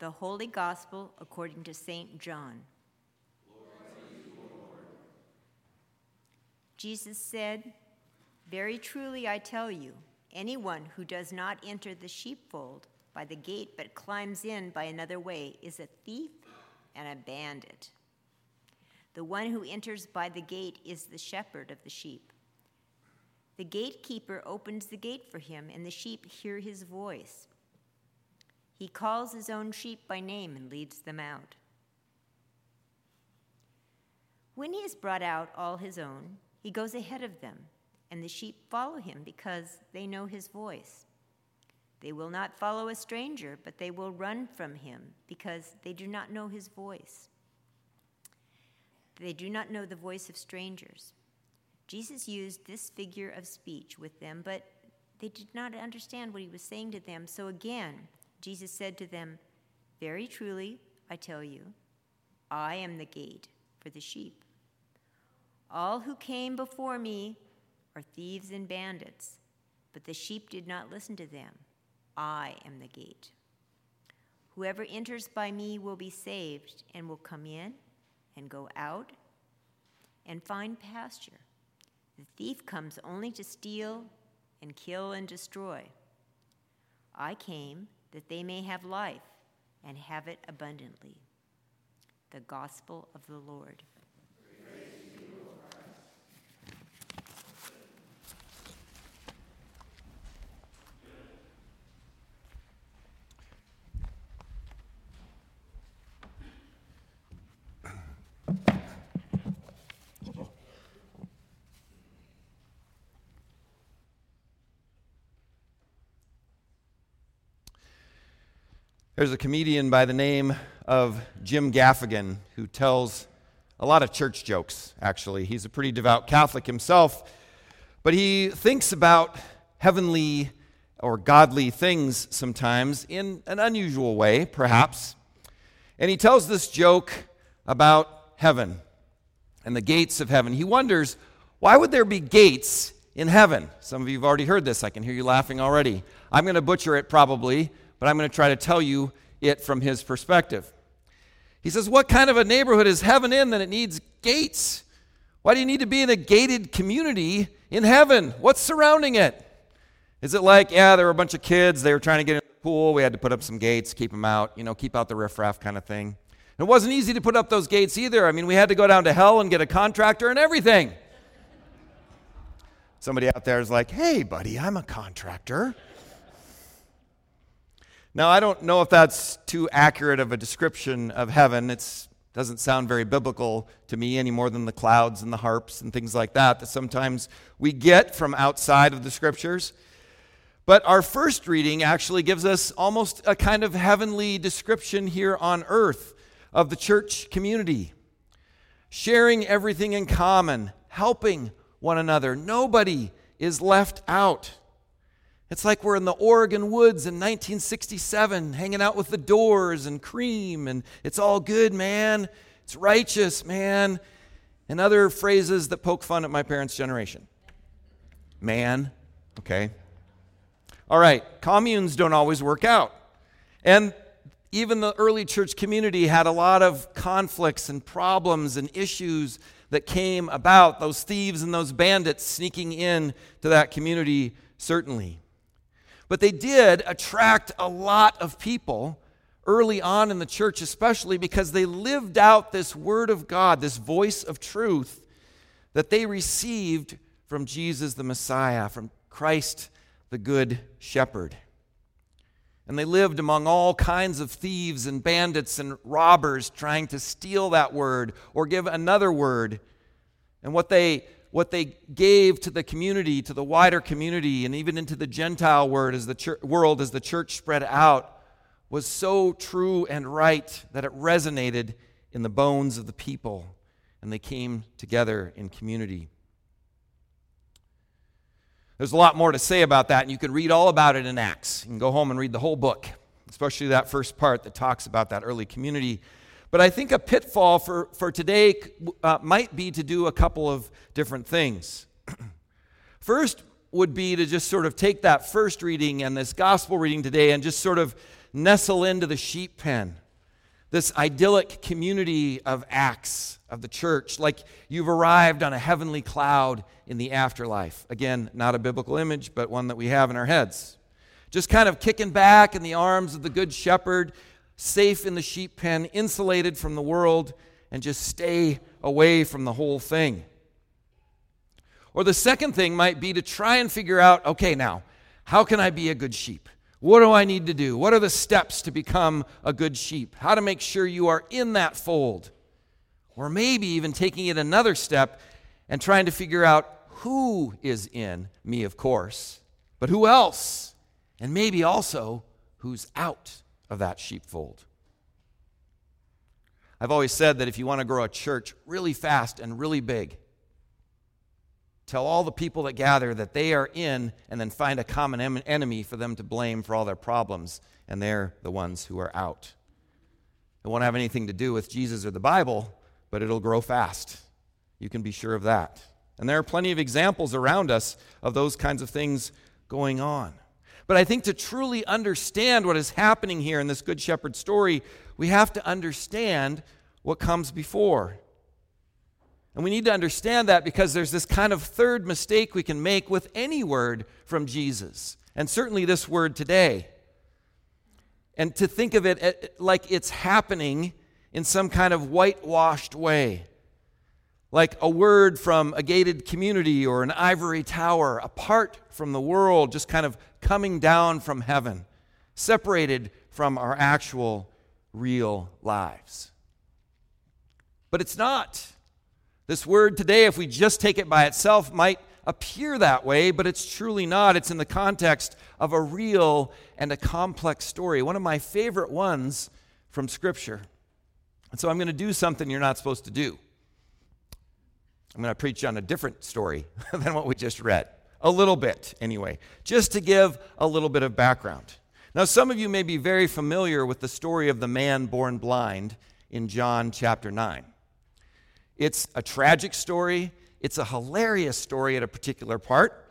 The Holy Gospel according to St. John. Jesus said, Very truly I tell you, anyone who does not enter the sheepfold by the gate but climbs in by another way is a thief and a bandit. The one who enters by the gate is the shepherd of the sheep. The gatekeeper opens the gate for him, and the sheep hear his voice. He calls his own sheep by name and leads them out. When he has brought out all his own, he goes ahead of them, and the sheep follow him because they know his voice. They will not follow a stranger, but they will run from him because they do not know his voice. They do not know the voice of strangers. Jesus used this figure of speech with them, but they did not understand what he was saying to them. So again, Jesus said to them, Very truly, I tell you, I am the gate for the sheep. All who came before me are thieves and bandits, but the sheep did not listen to them. I am the gate. Whoever enters by me will be saved and will come in and go out and find pasture. The thief comes only to steal and kill and destroy. I came that they may have life and have it abundantly. The Gospel of the Lord. There's a comedian by the name of Jim Gaffigan who tells a lot of church jokes, actually. He's a pretty devout Catholic himself, but he thinks about heavenly or godly things sometimes in an unusual way, perhaps. And he tells this joke about heaven and the gates of heaven. He wonders, why would there be gates in heaven? Some of you have already heard this. I can hear you laughing already. I'm going to butcher it probably but I'm going to try to tell you it from his perspective. He says, What kind of a neighborhood is heaven in that it needs gates? Why do you need to be in a gated community in heaven? What's surrounding it? Is it like, yeah, there were a bunch of kids, they were trying to get in the pool, we had to put up some gates, keep them out, you know, keep out the riffraff kind of thing. It wasn't easy to put up those gates either. I mean, we had to go down to hell and get a contractor and everything. Somebody out there is like, hey, buddy, I'm a contractor. Now, I don't know if that's too accurate of a description of heaven. It doesn't sound very biblical to me any more than the clouds and the harps and things like that that sometimes we get from outside of the scriptures. But our first reading actually gives us almost a kind of heavenly description here on earth of the church community. Sharing everything in common, helping one another. Nobody is left out. It's like we're in the Oregon woods in 1967, hanging out with the doors and cream, and it's all good, man. It's righteous, man. And other phrases that poke fun at my parents' generation. Man, okay. All right, communes don't always work out. And even the early church community had a lot of conflicts and problems and issues that came about, those thieves and those bandits sneaking in to that community, certainly. But they did attract a lot of people early on in the church, especially because they lived out this word of God, this voice of truth that they received from Jesus the Messiah, from Christ the Good Shepherd. And they lived among all kinds of thieves and bandits and robbers trying to steal that word or give another word. And what they what they gave to the community, to the wider community, and even into the Gentile world as the church, world as the church spread out was so true and right that it resonated in the bones of the people and they came together in community. There's a lot more to say about that, and you can read all about it in Acts. You can go home and read the whole book, especially that first part that talks about that early community but I think a pitfall for, for today uh, might be to do a couple of different things. First, would be to just sort of take that first reading and this gospel reading today and just sort of nestle into the sheep pen. This idyllic community of acts of the church, like you've arrived on a heavenly cloud in the afterlife. Again, not a biblical image, but one that we have in our heads. Just kind of kicking back in the arms of the good shepherd, safe in the sheep pen, insulated from the world, and just stay away from the whole thing. Or the second thing might be to try and figure out okay, now, how can I be a good sheep? What do I need to do? What are the steps to become a good sheep? How to make sure you are in that fold? Or maybe even taking it another step and trying to figure out who is in me, of course, but who else? And maybe also who's out of that sheepfold. I've always said that if you want to grow a church really fast and really big, Tell all the people that gather that they are in, and then find a common em- enemy for them to blame for all their problems, and they're the ones who are out. It won't have anything to do with Jesus or the Bible, but it'll grow fast. You can be sure of that. And there are plenty of examples around us of those kinds of things going on. But I think to truly understand what is happening here in this Good Shepherd story, we have to understand what comes before. And we need to understand that because there's this kind of third mistake we can make with any word from Jesus, and certainly this word today. And to think of it like it's happening in some kind of whitewashed way, like a word from a gated community or an ivory tower, apart from the world, just kind of coming down from heaven, separated from our actual real lives. But it's not. This word today, if we just take it by itself, might appear that way, but it's truly not. It's in the context of a real and a complex story, one of my favorite ones from Scripture. And so I'm going to do something you're not supposed to do. I'm going to preach on a different story than what we just read. A little bit, anyway, just to give a little bit of background. Now, some of you may be very familiar with the story of the man born blind in John chapter 9. It's a tragic story, it's a hilarious story at a particular part,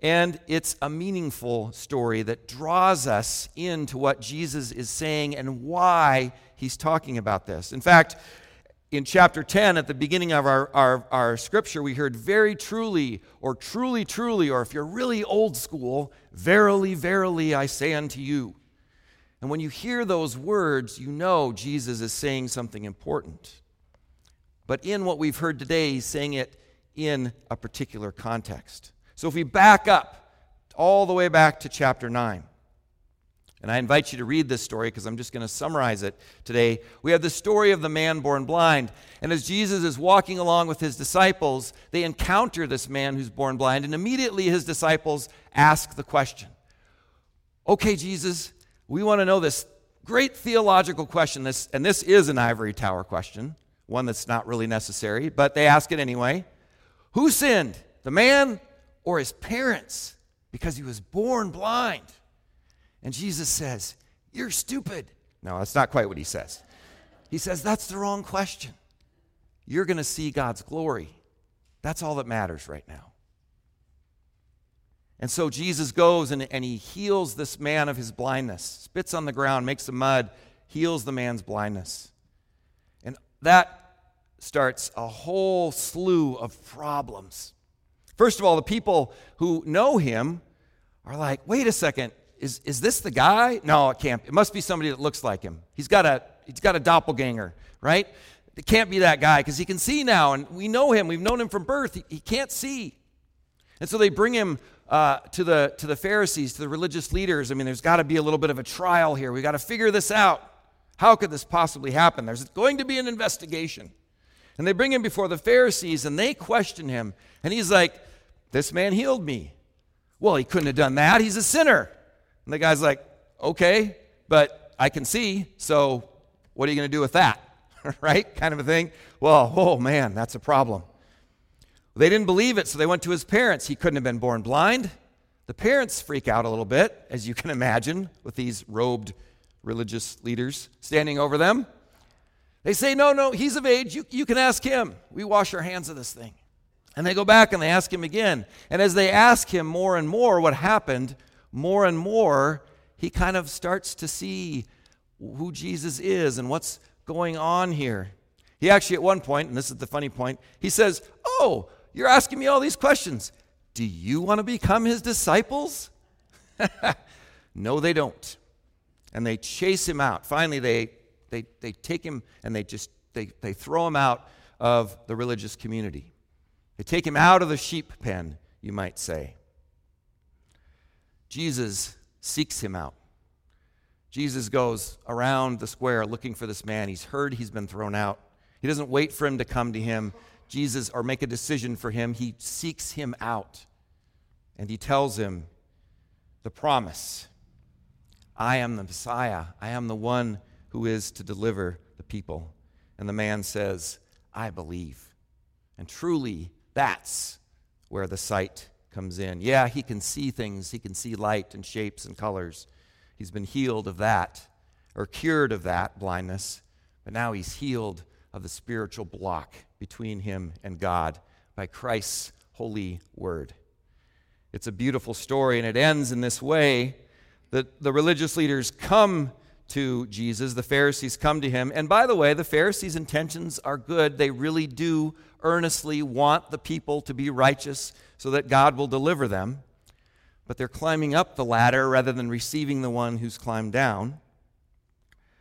and it's a meaningful story that draws us into what Jesus is saying and why he's talking about this. In fact, in chapter 10, at the beginning of our, our, our, scripture, we heard very truly, or truly, truly, or if you're really old school, verily, verily, I say unto you. And when you hear those words, you know Jesus is saying something important. But in what we've heard today, he's saying it in a particular context. So if we back up all the way back to chapter 9, and I invite you to read this story because I'm just going to summarize it today. We have the story of the man born blind. And as Jesus is walking along with his disciples, they encounter this man who's born blind. And immediately his disciples ask the question Okay, Jesus, we want to know this great theological question. This, and this is an ivory tower question one that's not really necessary, but they ask it anyway. Who sinned, the man or his parents? Because he was born blind. And Jesus says, You're stupid. No, that's not quite what he says. He says, That's the wrong question. You're going to see God's glory. That's all that matters right now. And so Jesus goes and, and he heals this man of his blindness, spits on the ground, makes the mud, heals the man's blindness. And that starts a whole slew of problems. First of all, the people who know him are like, wait a second, is, is this the guy? No, it can't. It must be somebody that looks like him. He's got a, he's got a doppelganger, right? It can't be that guy because he can see now, and we know him. We've known him from birth. He, he can't see. And so they bring him uh, to, the, to the Pharisees, to the religious leaders. I mean, there's got to be a little bit of a trial here. We've got to figure this out. How could this possibly happen? There's going to be an investigation. And they bring him before the Pharisees and they question him. And he's like, This man healed me. Well, he couldn't have done that. He's a sinner. And the guy's like, Okay, but I can see. So what are you going to do with that? right? Kind of a thing. Well, oh man, that's a problem. They didn't believe it, so they went to his parents. He couldn't have been born blind. The parents freak out a little bit, as you can imagine, with these robed religious leaders standing over them. They say, no, no, he's of age. You, you can ask him. We wash our hands of this thing. And they go back and they ask him again. And as they ask him more and more what happened, more and more, he kind of starts to see who Jesus is and what's going on here. He actually, at one point, and this is the funny point, he says, Oh, you're asking me all these questions. Do you want to become his disciples? no, they don't. And they chase him out. Finally, they, they, they take him and they just they, they throw him out of the religious community. They take him out of the sheep pen, you might say. Jesus seeks him out. Jesus goes around the square looking for this man. He's heard he's been thrown out. He doesn't wait for him to come to him. Jesus or make a decision for him. He seeks him out. And he tells him the promise I am the Messiah. I am the one who is to deliver the people. And the man says, I believe. And truly, that's where the sight comes in. Yeah, he can see things, he can see light and shapes and colors. He's been healed of that, or cured of that blindness, but now he's healed of the spiritual block between him and God by Christ's holy word. It's a beautiful story, and it ends in this way that the religious leaders come to Jesus, the Pharisees come to him. And by the way, the Pharisees' intentions are good. They really do earnestly want the people to be righteous so that God will deliver them. But they're climbing up the ladder rather than receiving the one who's climbed down.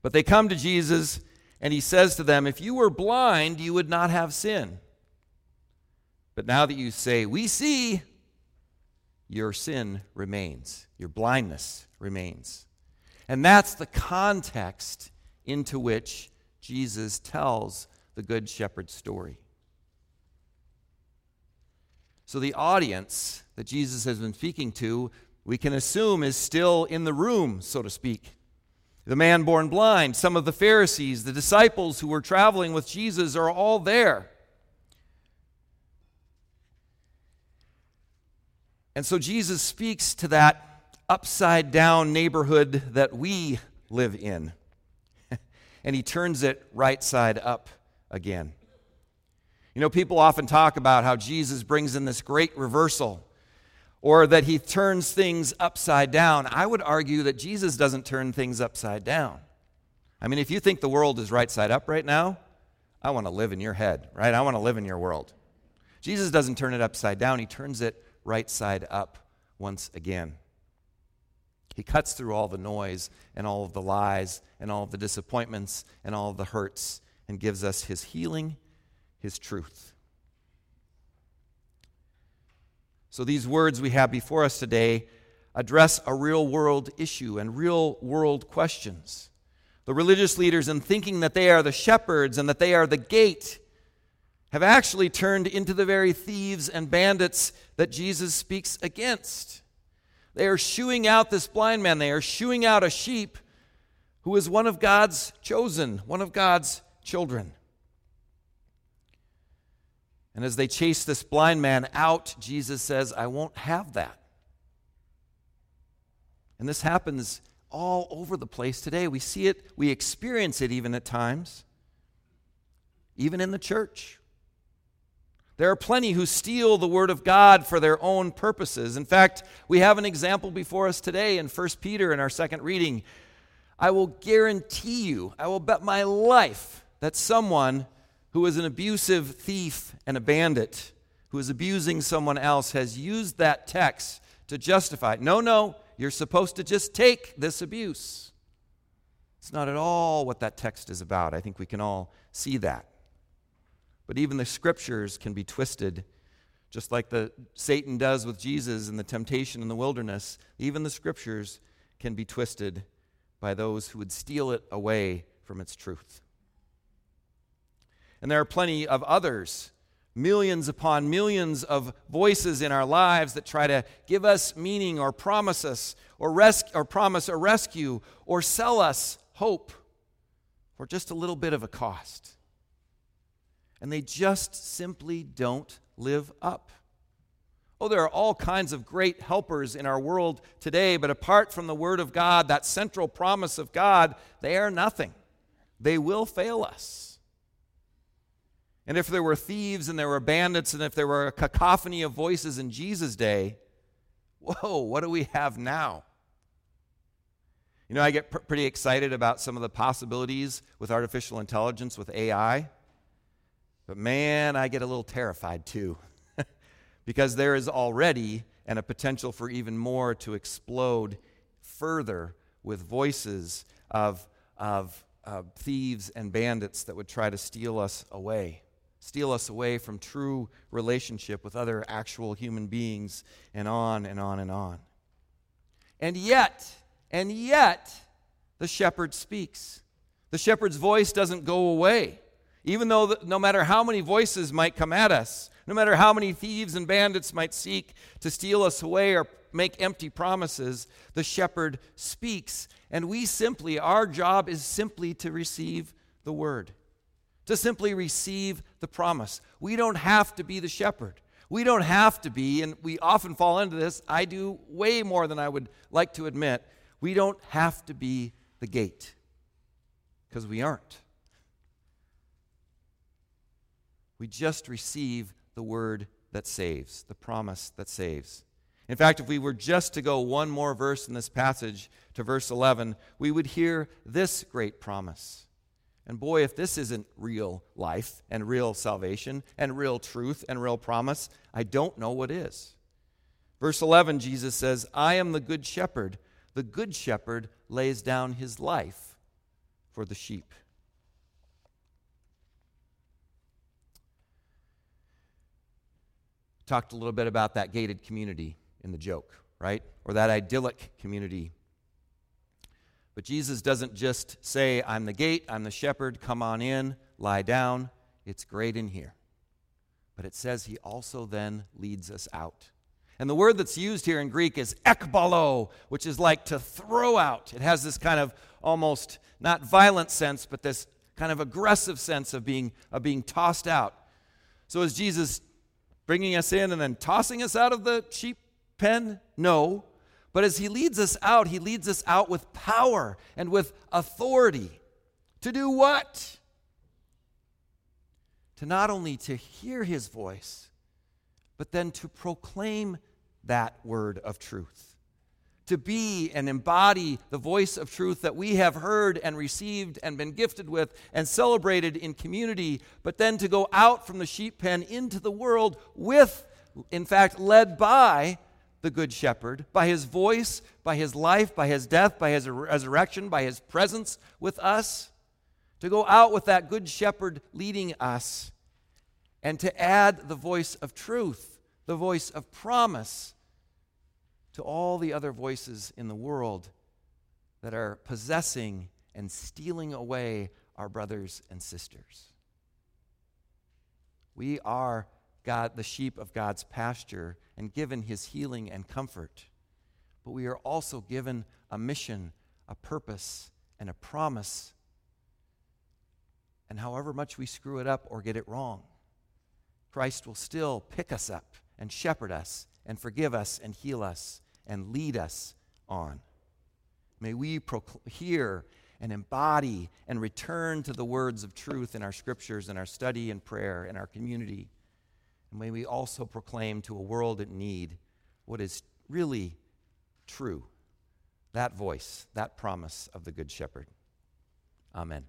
But they come to Jesus, and he says to them, If you were blind, you would not have sin. But now that you say, We see, your sin remains, your blindness remains. And that's the context into which Jesus tells the Good Shepherd story. So, the audience that Jesus has been speaking to, we can assume, is still in the room, so to speak. The man born blind, some of the Pharisees, the disciples who were traveling with Jesus are all there. And so Jesus speaks to that upside down neighborhood that we live in. and he turns it right side up again. You know, people often talk about how Jesus brings in this great reversal or that he turns things upside down. I would argue that Jesus doesn't turn things upside down. I mean, if you think the world is right side up right now, I want to live in your head, right? I want to live in your world. Jesus doesn't turn it upside down, he turns it right side up once again. He cuts through all the noise and all of the lies and all of the disappointments and all of the hurts and gives us his healing, his truth. So, these words we have before us today address a real world issue and real world questions. The religious leaders, in thinking that they are the shepherds and that they are the gate, have actually turned into the very thieves and bandits that Jesus speaks against. They are shooing out this blind man. They are shooing out a sheep who is one of God's chosen, one of God's children. And as they chase this blind man out, Jesus says, I won't have that. And this happens all over the place today. We see it, we experience it even at times, even in the church. There are plenty who steal the word of God for their own purposes. In fact, we have an example before us today in 1 Peter in our second reading. I will guarantee you, I will bet my life that someone who is an abusive thief and a bandit, who is abusing someone else, has used that text to justify. No, no, you're supposed to just take this abuse. It's not at all what that text is about. I think we can all see that. But even the scriptures can be twisted, just like the Satan does with Jesus in the temptation in the wilderness. Even the scriptures can be twisted by those who would steal it away from its truth. And there are plenty of others, millions upon millions of voices in our lives that try to give us meaning or promise us or, res- or promise a rescue or sell us hope for just a little bit of a cost and they just simply don't live up. Oh, there are all kinds of great helpers in our world today, but apart from the Word of God, that central promise of God, they are nothing. They will fail us. And if there were thieves and there were bandits and if there were a cacophony of voices in Jesus' day, whoa, what do we have now? You know, I get pr- pretty excited about some of the possibilities with artificial intelligence, with AI. But man, I get a little terrified too. because there is already and a potential for even more to explode further with voices of, of uh, thieves and bandits that would try to steal us away steal us away from true relationship with other actual human beings, and on and on and on. And yet, and yet, the shepherd speaks. The shepherd's voice doesn't go away. Even though the, no matter how many voices might come at us, no matter how many thieves and bandits might seek to steal us away or make empty promises, the shepherd speaks. And we simply, our job is simply to receive the word to simply receive the promise. We don't have to be the shepherd. We don't have to be, and we often fall into this. I do way more than I would like to admit. We don't have to be the gate because we aren't. We just receive the word that saves, the promise that saves. In fact, if we were just to go one more verse in this passage to verse 11, we would hear this great promise and boy, if this isn't real life and real salvation and real truth and real promise, I don't know what is. Verse 11, Jesus says, I am the good shepherd. The good shepherd lays down his life for the sheep. Talked a little bit about that gated community in the joke, right? Or that idyllic community but Jesus doesn't just say, I'm the gate, I'm the shepherd, come on in, lie down. It's great in here. But it says he also then leads us out. And the word that's used here in Greek is ekbalo, which is like to throw out. It has this kind of almost not violent sense, but this kind of aggressive sense of being, of being tossed out. So is Jesus bringing us in and then tossing us out of the sheep pen? No. But as he leads us out, he leads us out with power and with authority. To do what? To not only to hear his voice, but then to proclaim that word of truth. To be and embody the voice of truth that we have heard and received and been gifted with and celebrated in community, but then to go out from the sheep pen into the world with, in fact, led by the Good Shepherd, by his voice, by his life, by his death, by his resurrection, by his presence with us, to go out with that Good Shepherd leading us, and to add the voice of truth, the voice of promise to all the other voices in the world that are possessing and stealing away our brothers and sisters. We are God, the sheep of God's pasture, and given his healing and comfort. But we are also given a mission, a purpose, and a promise. And however much we screw it up or get it wrong, Christ will still pick us up and shepherd us and forgive us and heal us and lead us on. May we procl- hear and embody and return to the words of truth in our scriptures, in our study and prayer, in our community. And may we also proclaim to a world in need what is really true that voice, that promise of the Good Shepherd. Amen.